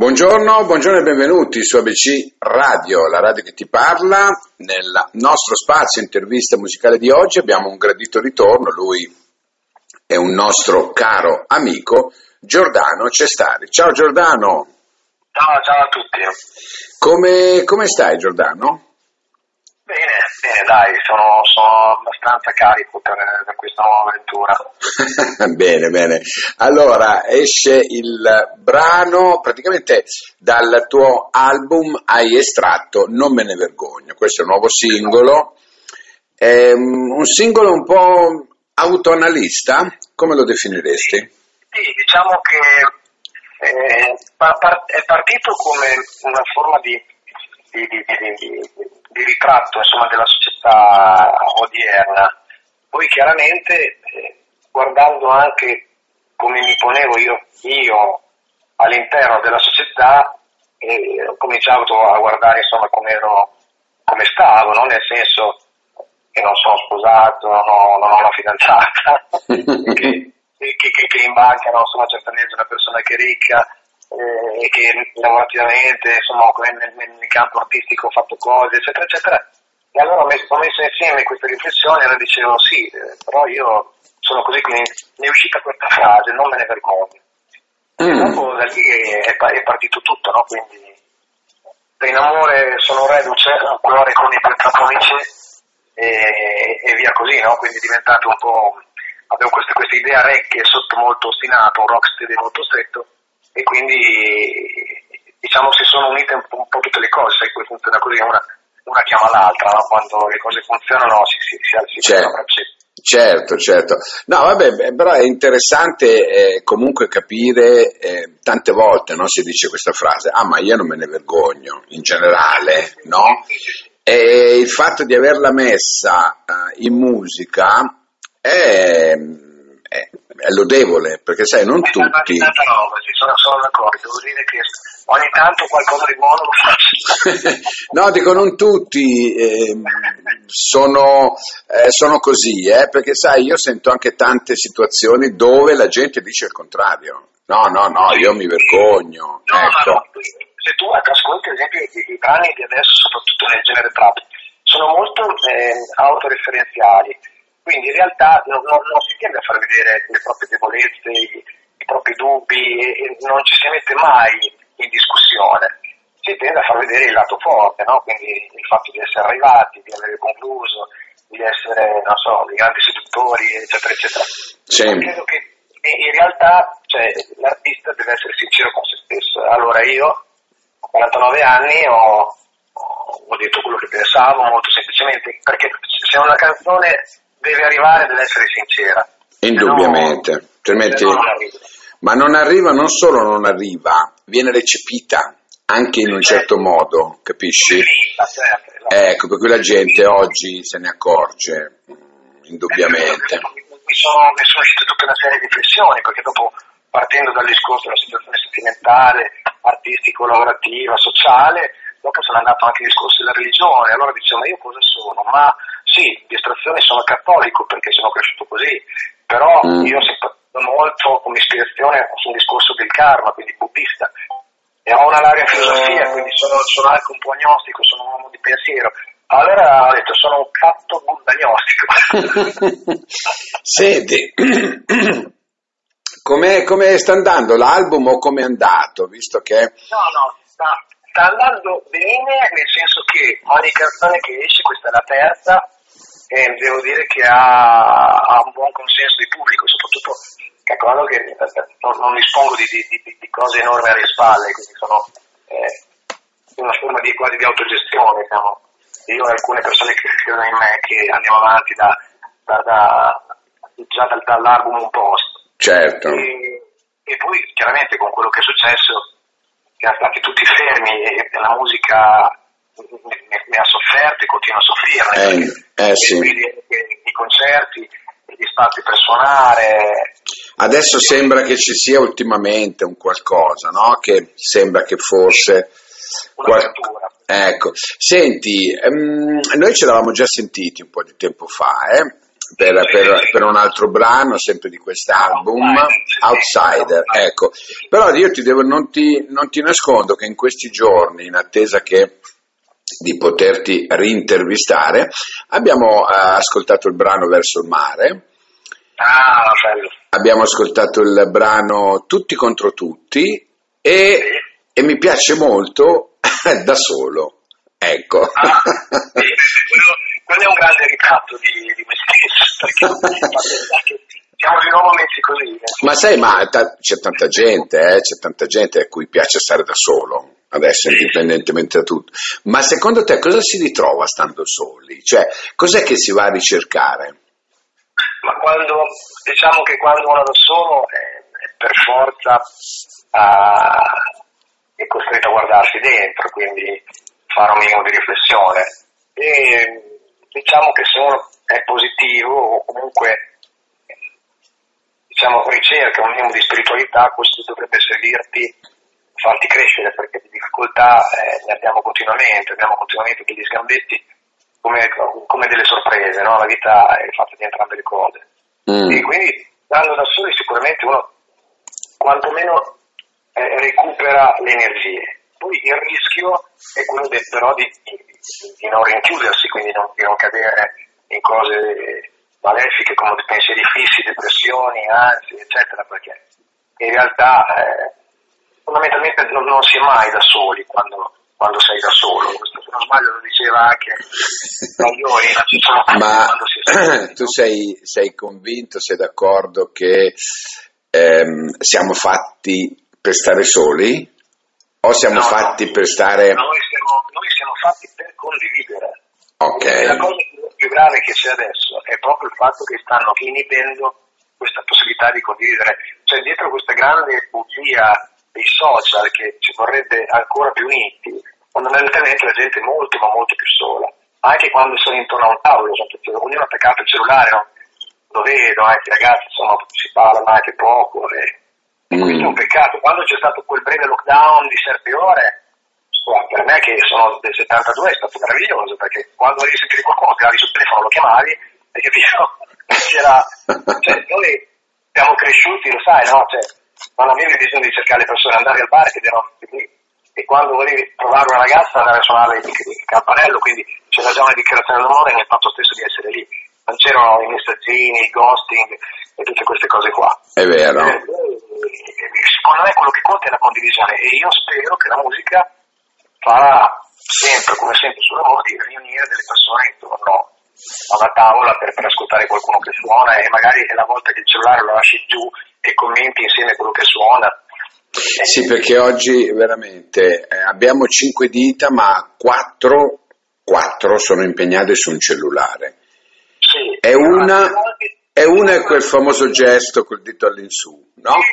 Buongiorno, buongiorno e benvenuti su ABC Radio, la radio che ti parla. Nel nostro spazio intervista musicale di oggi abbiamo un gradito ritorno, lui è un nostro caro amico, Giordano Cestari. Ciao Giordano. Ciao, ciao a tutti. Come, come stai Giordano? Bene, bene, dai, sono, sono abbastanza carico per, per questa nuova avventura. bene, bene. Allora, esce il brano, praticamente dal tuo album hai estratto Non me ne vergogno, questo è un nuovo singolo, è un singolo un po' autoanalista, come lo definiresti? Sì, diciamo che eh, è partito come una forma di, di, di, di ritratto insomma, della società odierna. Poi chiaramente eh, guardando anche come mi ponevo io, io all'interno della società eh, ho cominciato a guardare insomma come, stavo, no? nel senso che non sono sposato, non ho, non ho una fidanzata, che, che, che, che, in banca non sono certamente una persona che è ricca eh, e che lavorativamente insomma nel, nel, campo artistico ho fatto cose eccetera eccetera e allora ho messo, ho messo insieme queste riflessioni e allora dicevo sì, eh, però io sono così, quindi mi è uscita questa frase, non me ne vergogno. Mm. E dopo da lì è, è partito tutto, no? Quindi in amore sono reduce, cuore con i pentaponici e, e via così, no? Quindi è diventato un po', avevo questa, idea recchia sotto molto ostinato, un rocksteady molto stretto quindi diciamo si sono unite un po', un po tutte le cose, sai, poi funziona così, una, una chiama l'altra, no? quando le cose funzionano si, si, si, si certo. Certo, certo. No, vabbè, però è interessante eh, comunque capire, eh, tante volte no, si dice questa frase, ah ma io non me ne vergogno, in generale, no? E il fatto di averla messa uh, in musica è, è, è, lodevole, perché sai, non è tutti... Roba, sì, sono, sono d'accordo, devo dire che ogni tanto qualcosa di buono lo faccio. no, dico non tutti eh, sono, eh, sono, così, eh, perché sai, io sento anche tante situazioni dove la gente dice il contrario. No, no, no, io mi vergogno. No, ecco. no, se tu ascolti ad esempio i, i brani di adesso, soprattutto nel genere trap, sono molto eh, autoreferenziali, quindi in realtà non, non, non, si tende a far vedere le proprie debolezze, i, i propri dubbi, e, e non ci si mette mai in discussione. Si tende a far vedere il lato forte, no? quindi il fatto di essere arrivati, di aver concluso, di essere, non so, dei grandi seduttori, eccetera, eccetera. Sì. Credo che in realtà cioè, l'artista deve essere sincero con se stesso. Allora io, a 49 anni, ho, ho detto quello che pensavo molto semplicemente, perché se una canzone deve arrivare deve essere sincera. Indubbiamente, no, altrimenti... Non ma non arriva, non solo non arriva, viene recepita anche in un certo modo, capisci? Ecco, per cui la gente oggi se ne accorge, indubbiamente. Mi sono, mi sono uscite tutta una serie di riflessioni, perché dopo, partendo dal discorso della situazione sentimentale, artistico, lavorativa, sociale, dopo sono andato anche al discorso della religione, allora dicevo, ma io cosa sono? Ma sì, di estrazione sono cattolico perché sono cresciuto così, però mm. io sempre molto come ispirazione sul discorso del karma, quindi buddista. E ho una laurea in filosofia, quindi sono, sono anche un po' agnostico, sono un uomo di pensiero. Allora ho detto sono un catto buddagnostico. Senti, come, come sta andando l'album o come è andato? Visto che... No, no, sta, sta andando bene, nel senso che ogni canzone che esce, questa è la terza, e devo dire che ha, ha, un buon consenso di pubblico, soprattutto calcolando che non, dispongo di, di, di, cose enormi alle spalle, quindi sono eh, una forma di, quasi di autogestione. Diciamo. Io ho alcune persone che credono in me che andiamo avanti da, da, da, già dal, dall'album un post. Certo. E, e, poi chiaramente con quello che è successo, che siamo stati tutti fermi e la musica mi ha sofferto e continua a soffrirne. Eh, eh, sì. I concerti, gli spazi per suonare. Adesso sembra che ci sia ultimamente un qualcosa, no? Che sembra che forse... Qual... Ecco, senti, ehm, noi ci eravamo già sentiti un po' di tempo fa, eh? per, per, per, un altro brano, sempre di quest'album, Outsider, ecco. Però io ti devo, non, ti, non ti nascondo che in questi giorni, in attesa che di poterti rintervistare, abbiamo eh, ascoltato il brano Verso il mare. Ah, bello. Abbiamo ascoltato il brano Tutti contro tutti e, e mi piace molto da solo. Ecco. Ah, sì, quello, quello, è un grande ritratto di, di me stesso, perché siamo di nuovo messi così. Eh. Ma sai, ma ta- c'è tanta gente, eh, c'è tanta gente a cui piace stare da solo adesso indipendentemente da tutto. Ma secondo te cosa si ritrova stando soli? Cioè, cos'è che si va a ricercare? Ma quando, diciamo che quando uno è da solo è, è per forza uh, è costretto a guardarsi dentro, quindi fare un minimo di riflessione. E diciamo che se uno è positivo o comunque diciamo, ricerca un minimo di spiritualità, questo dovrebbe servirti farti crescere perché di difficoltà eh, ne abbiamo continuamente, abbiamo continuamente degli sgambetti come, come delle sorprese, no? la vita è fatta di entrambe le cose. Mm. E quindi stando da soli sicuramente uno quantomeno eh, recupera le energie. Poi il rischio è quello de, però di, di, di, non rinchiudersi, quindi non, di non cadere in cose malefiche come pensieri fissi, depressioni, ansie, eccetera, perché in realtà eh, fondamentalmente non, non, si è mai da soli quando, quando sei da solo. Questo, se non sbaglio lo diceva anche Maglioni, ma tu sei, sei, convinto, sei d'accordo che ehm, siamo fatti per stare soli o siamo no, fatti no, per stare... Noi siamo, noi siamo fatti per condividere. Ok. La cosa più grave che c'è adesso è proprio il fatto che stanno inibendo questa possibilità di condividere. Cioè dietro questa grande bugia dei social che ci vorrebbe ancora più uniti, fondamentalmente la gente è molto ma molto più sola. Anche quando sono intorno a un tavolo, cioè, ognuno ha attaccato il cellulare, no? lo vedo, anche i ragazzi insomma si parlano anche poco e, mm. questo è un peccato. Quando c'è stato quel breve lockdown di sette ore, per me che sono del 72 è stato meraviglioso perché quando devi sentire qualcuno tiravi sul telefono, lo chiamavi e capito? C'era, cioè, noi siamo cresciuti, lo sai, no? Cioè, non avevi bisogno di cercare le persone, andare al bar che erano lì e quando volevi trovare una ragazza andare a suonare il, il campanello, quindi c'era già una dichiarazione d'amore nel fatto stesso di essere lì. Non c'erano i messaggini, il ghosting e tutte queste cose qua. È vero. Eh, secondo me quello che conta è la condivisione e io spero che la musica farà sempre, come sempre sul lavoro, di riunire delle persone intorno a una tavola per, per ascoltare qualcuno che suona e magari è la volta che il cellulare lo lasci giù e commenti insieme a quello che suona. Sì, perché oggi veramente eh, abbiamo cinque dita, ma quattro, quattro sono impegnate su un cellulare. Sì, è una, è una è quel famoso gesto col dito all'insù, no?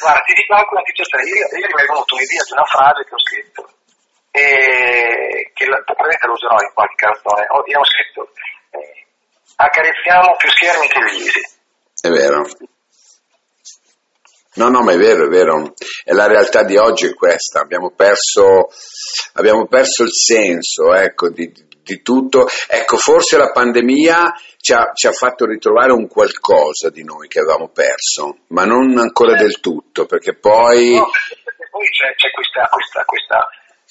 Guarda, ti dico anche una cosa, ieri, ieri mi è venuta un'idea di una frase che ho scritto, e che la, probabilmente lo userò in qualche canzone. Ho, io ho scritto, eh, accarezziamo più schermi che visi. È vero. No, no, ma è vero, è vero. E la realtà di oggi è questa. Abbiamo perso, abbiamo perso il senso ecco, di, di, tutto. Ecco, forse la pandemia ci ha, ci ha, fatto ritrovare un qualcosa di noi che avevamo perso, ma non ancora del tutto, perché poi... No, perché poi c'è, c'è questa, questa, questa,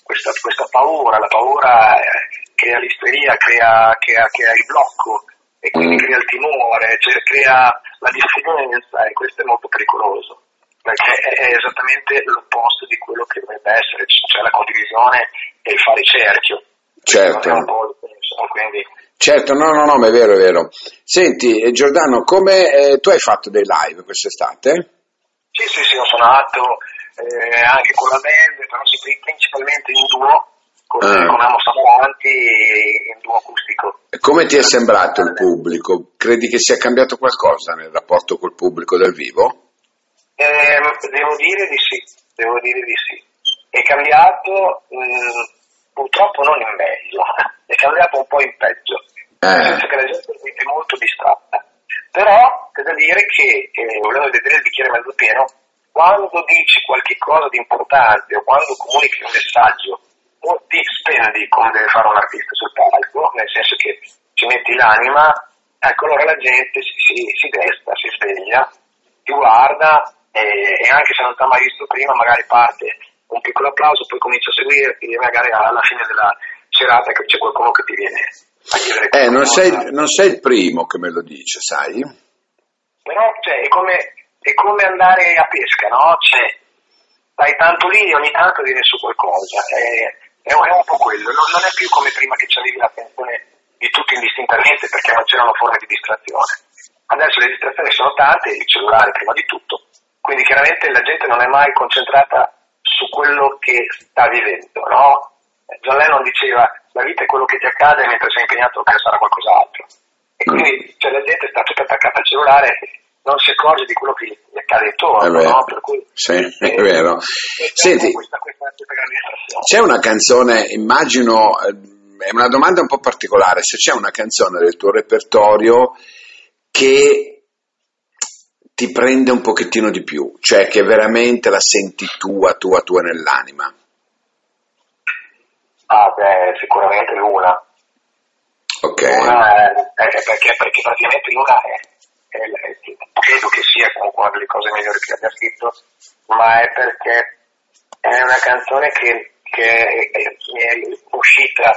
questa, questa paura, la paura eh, crea l'isteria, crea, crea, crea il blocco e quindi mm. crea il timore, cioè crea la diffidenza e questo è molto pericoloso perché è esattamente l'opposto di quello che dovrebbe essere, cioè la condivisione e il fare cerchio. Certo. Quindi... Certo, no, no, no, ma è vero, è vero. Senti, eh, Giordano, come eh, tu hai fatto dei live quest'estate? Sì, sì, sì, ho suonato eh, anche con la band, però principalmente in duo, con, ah. con Amo Samoranti in duo acustico. Come ti è sembrato il pubblico? Credi che sia cambiato qualcosa nel rapporto col pubblico dal vivo? Eh, devo dire di sì, devo dire di sì. È cambiato mh, mm, purtroppo non in meglio, è cambiato un po' in peggio, eh. senso che la gente è molto distratta. Però c'è da dire che, eh, volendo vedere il bicchiere mezzo pieno, quando dici qualche cosa di importante o quando comunichi un messaggio o ti spendi come deve fare un artista sul palco, nel senso che ci metti l'anima, ecco allora la gente si, si, si desta, si sveglia, ti guarda e, e, anche se non ti ha mai visto prima magari parte un piccolo applauso, poi comincia a seguirti e magari alla fine della serata c'è qualcuno che ti viene a chiedere eh, non sei, non sei il primo che me lo dice, sai? Però cioè, è, come, è come andare a pesca, no? Cioè, stai tanto lì e ogni tanto viene su qualcosa. È, è, è un po' quello, non, non, è più come prima che c'avevi l'attenzione di tutti indistintamente perché non c'erano forme di distrazione. Adesso le distrazioni sono tante, il cellulare prima di tutto, quindi chiaramente la gente non è mai concentrata su quello che sta vivendo, no? John Lennon diceva la vita è quello che ti accade mentre sei impegnato a pensare a qualcos'altro. E quindi cioè, la gente sta tutta attaccata al cellulare non si accorge di quello che gli accade intorno, no? Per cui, sì, è eh, vero. Senti, questa, questa, c'è una canzone, immagino, eh, è una domanda un po' particolare, se c'è una canzone del tuo repertorio che ti prende un pochettino di più, cioè che veramente la senti tua, tua, tua nell'anima. Ah, beh, sicuramente l'una. Ok. Luna è, è perché, perché praticamente l'una è, è, credo che sia comunque una delle cose migliori che abbia scritto, ma è perché è una canzone che, che è, è uscita,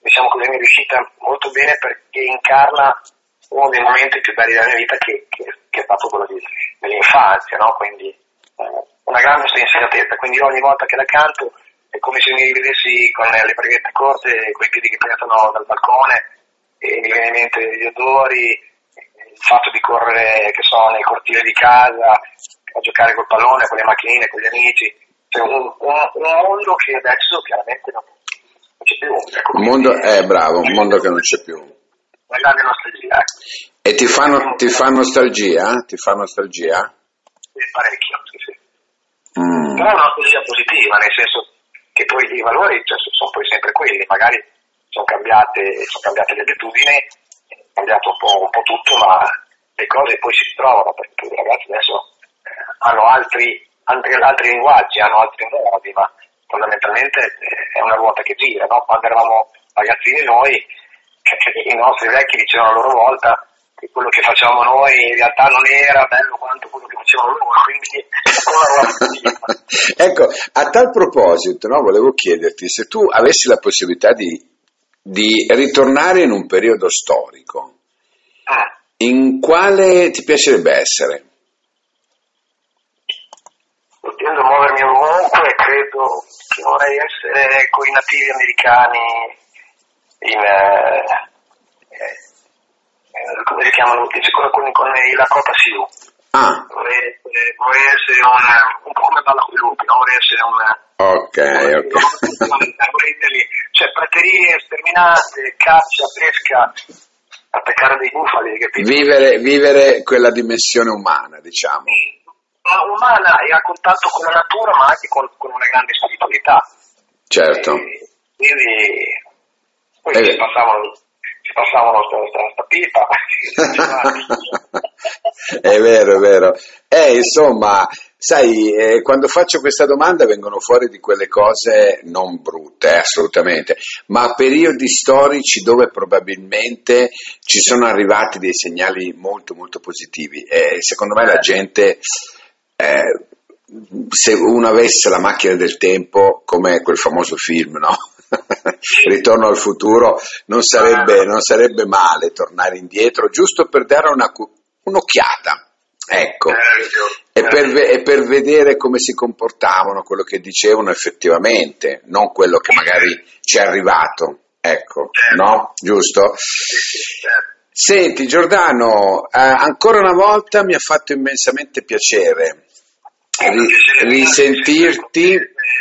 diciamo così, mi è riuscita molto bene perché incarna uno dei momenti più belli della mia vita che, che, che è stato quello di, dell'infanzia, no? quindi eh, una grande spensieratezza, quindi ogni volta che la canto è come se mi rivedessi con le breghette corte, con i piedi che penetrano dal balcone, e mi viene in mente gli odori, il fatto di correre, che so, nel cortile di casa, a giocare col pallone, con le macchinine, con gli amici. Cioè un, un, un mondo che adesso chiaramente non, non c'è più. Ecco, un mondo, eh, bravo, un mondo che non c'è più. Una grande nostalgia. Eh. E ti fa, ti fa nostalgia? Ti fa nostalgia? Sì, parecchio, sì, sì. Mm. Però è una nostalgia positiva, nel senso che poi i valori cioè, sono poi sempre quelli, magari sono cambiate, sono cambiate le abitudini, è cambiato un po', un po', tutto, ma le cose poi si trovano, perché i ragazzi adesso eh, hanno altri, altri, altri, linguaggi, hanno altri modi, ma fondamentalmente eh, è una ruota che gira, no? quando eravamo ragazzini noi, i nostri vecchi dicevano a loro volta che quello che facciamo noi in realtà non era bello quanto quello che facevano loro, quindi ecco, a tal proposito, no, volevo chiederti se tu avessi la possibilità di, di ritornare in un periodo storico, ah. in quale ti piacerebbe essere? Potendo muovermi ovunque, credo che vorrei essere con i nativi americani in, eh, eh, come si chiamano, c'è con, con la Cota Siu. Ah. Vorrei, essere, vorrei essere un, un po' come balla con lupi, no? vorrei essere un... Ok, ok. cioè praterie sterminate, caccia, pesca, attaccare dei bufali, capito? Vivere, vivere quella dimensione umana, diciamo. Umana e a contatto con la natura, ma anche con, con una grande spiritualità. Certo. E, quindi, poi eh, ci passavano ci passavano sta, sta pipa. è vero, è vero. Eh, insomma, sai, eh, quando faccio questa domanda vengono fuori di quelle cose non brutte, eh, assolutamente, ma periodi storici dove probabilmente ci sono arrivati dei segnali molto, molto positivi. E secondo me la gente... Eh, se uno avesse la macchina del tempo, come quel famoso film, no? Ritorno al futuro, non sarebbe, non sarebbe, male tornare indietro, giusto per dare una, un'occhiata. Ecco, e per, e per, vedere come si comportavano, quello che dicevano effettivamente, non quello che magari ci è arrivato. Ecco, no? Giusto? Senti Giordano, eh, ancora una volta mi ha fatto immensamente piacere risentirti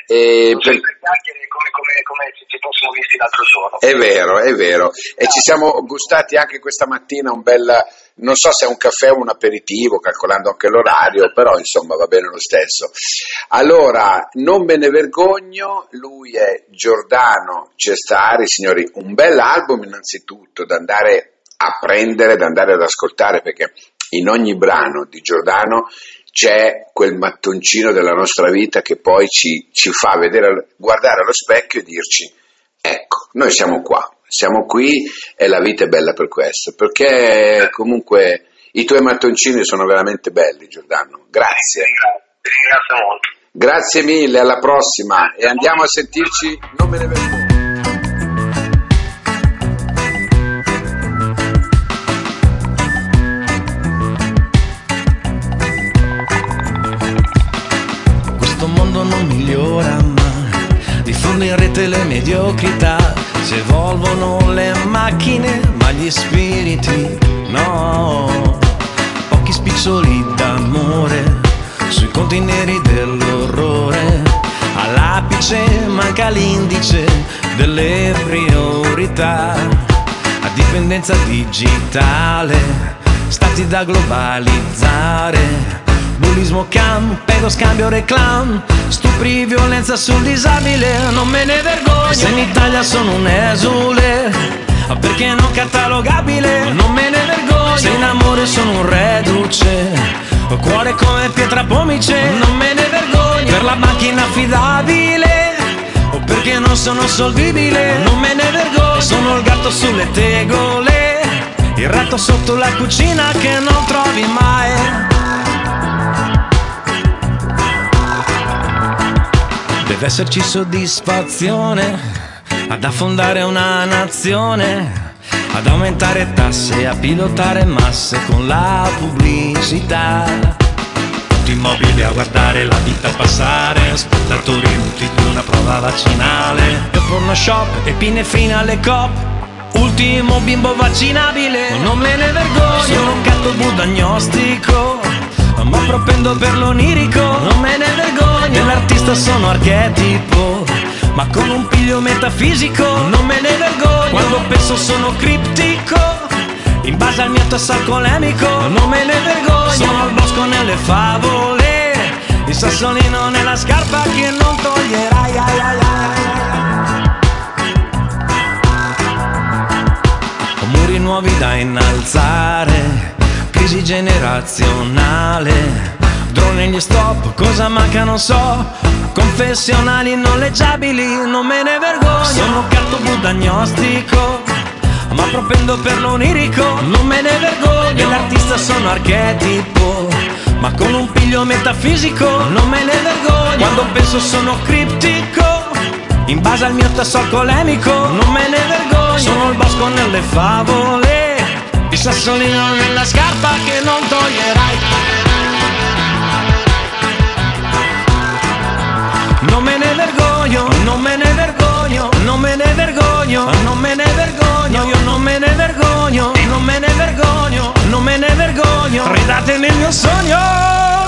e per... come, come, come ci fossimo visti l'altro giorno. È vero, è vero. E ci siamo gustati anche questa mattina un bel, non so se è un caffè o un aperitivo, calcolando anche l'orario, però insomma va bene lo stesso. Allora, non me ne vergogno, lui è Giordano Cestari, signori, un bel album innanzitutto da andare a prendere, da andare ad ascoltare, perché in ogni brano di Giordano c'è quel mattoncino della nostra vita che poi ci, ci fa vedere, guardare allo specchio e dirci, Ecco, noi siamo qua, siamo qui e la vita è bella per questo, perché comunque i tuoi mattoncini sono veramente belli, Giordano. Grazie. Ti ringrazio molto. Grazie mille, alla prossima e andiamo a sentirci, non me ne vergogno. Diffonde in rete le mediocrità, si evolvono le macchine, ma gli spiriti no. Pochi spiccioli d'amore sui conti neri dell'orrore, all'apice manca l'indice delle priorità, a dipendenza digitale, stati da globalizzare. Bullismo cam, pego scambio reclam. Stupri violenza sul disabile Non me ne vergogno. Se in Italia sono un esule Perché non catalogabile? Non me ne vergogno. Se in amore sono un reduce Cuore come pietra pomice. Non me ne vergogno. Per la macchina affidabile perché non sono solvibile? Non me ne vergogno. Sono il gatto sulle tegole Il ratto sotto la cucina che non trovi mai Deve esserci soddisfazione ad affondare una nazione, ad aumentare tasse, a pilotare masse con la pubblicità. Tutti immobili a guardare la vita passare, spettatori muti di una prova vaccinale. E porno shop e pinefrine alle cop. Ultimo bimbo vaccinabile, non me ne vergogno. Sono un gatto budagnostico, ma propendo per l'onirico, non me ne vergogno. Dell'artista sono archetipo, ma con un piglio metafisico, non me ne vergogno. Quando penso sono criptico, in base al mio tasso alcolemico, non me ne vergogno. Sono al bosco nelle favole, il sassolino nella scarpa che non toglierai. Ai, ai, ai. Muri nuovi da innalzare, crisi generazionale. Drone negli stop, cosa manca non so. Confessionali noleggiabili, non me ne vergogno. Sono gatto budagnostico Ma propendo per l'onirico, non me ne vergogno. Dell'artista sono archetipo Ma con un piglio metafisico, non me ne vergogno. Quando penso sono criptico In base al mio tasso alcolemico, non me ne vergogno. Sono il bosco nelle favole Il sassolino nella scarpa che non toglierai Non me ne vergogno, non me ne vergogno, non me ne vergogno, non me ne vergogno, io non me ne vergogno, non me ne vergogno, non me ne vergogno, ridatemi il mio sogno.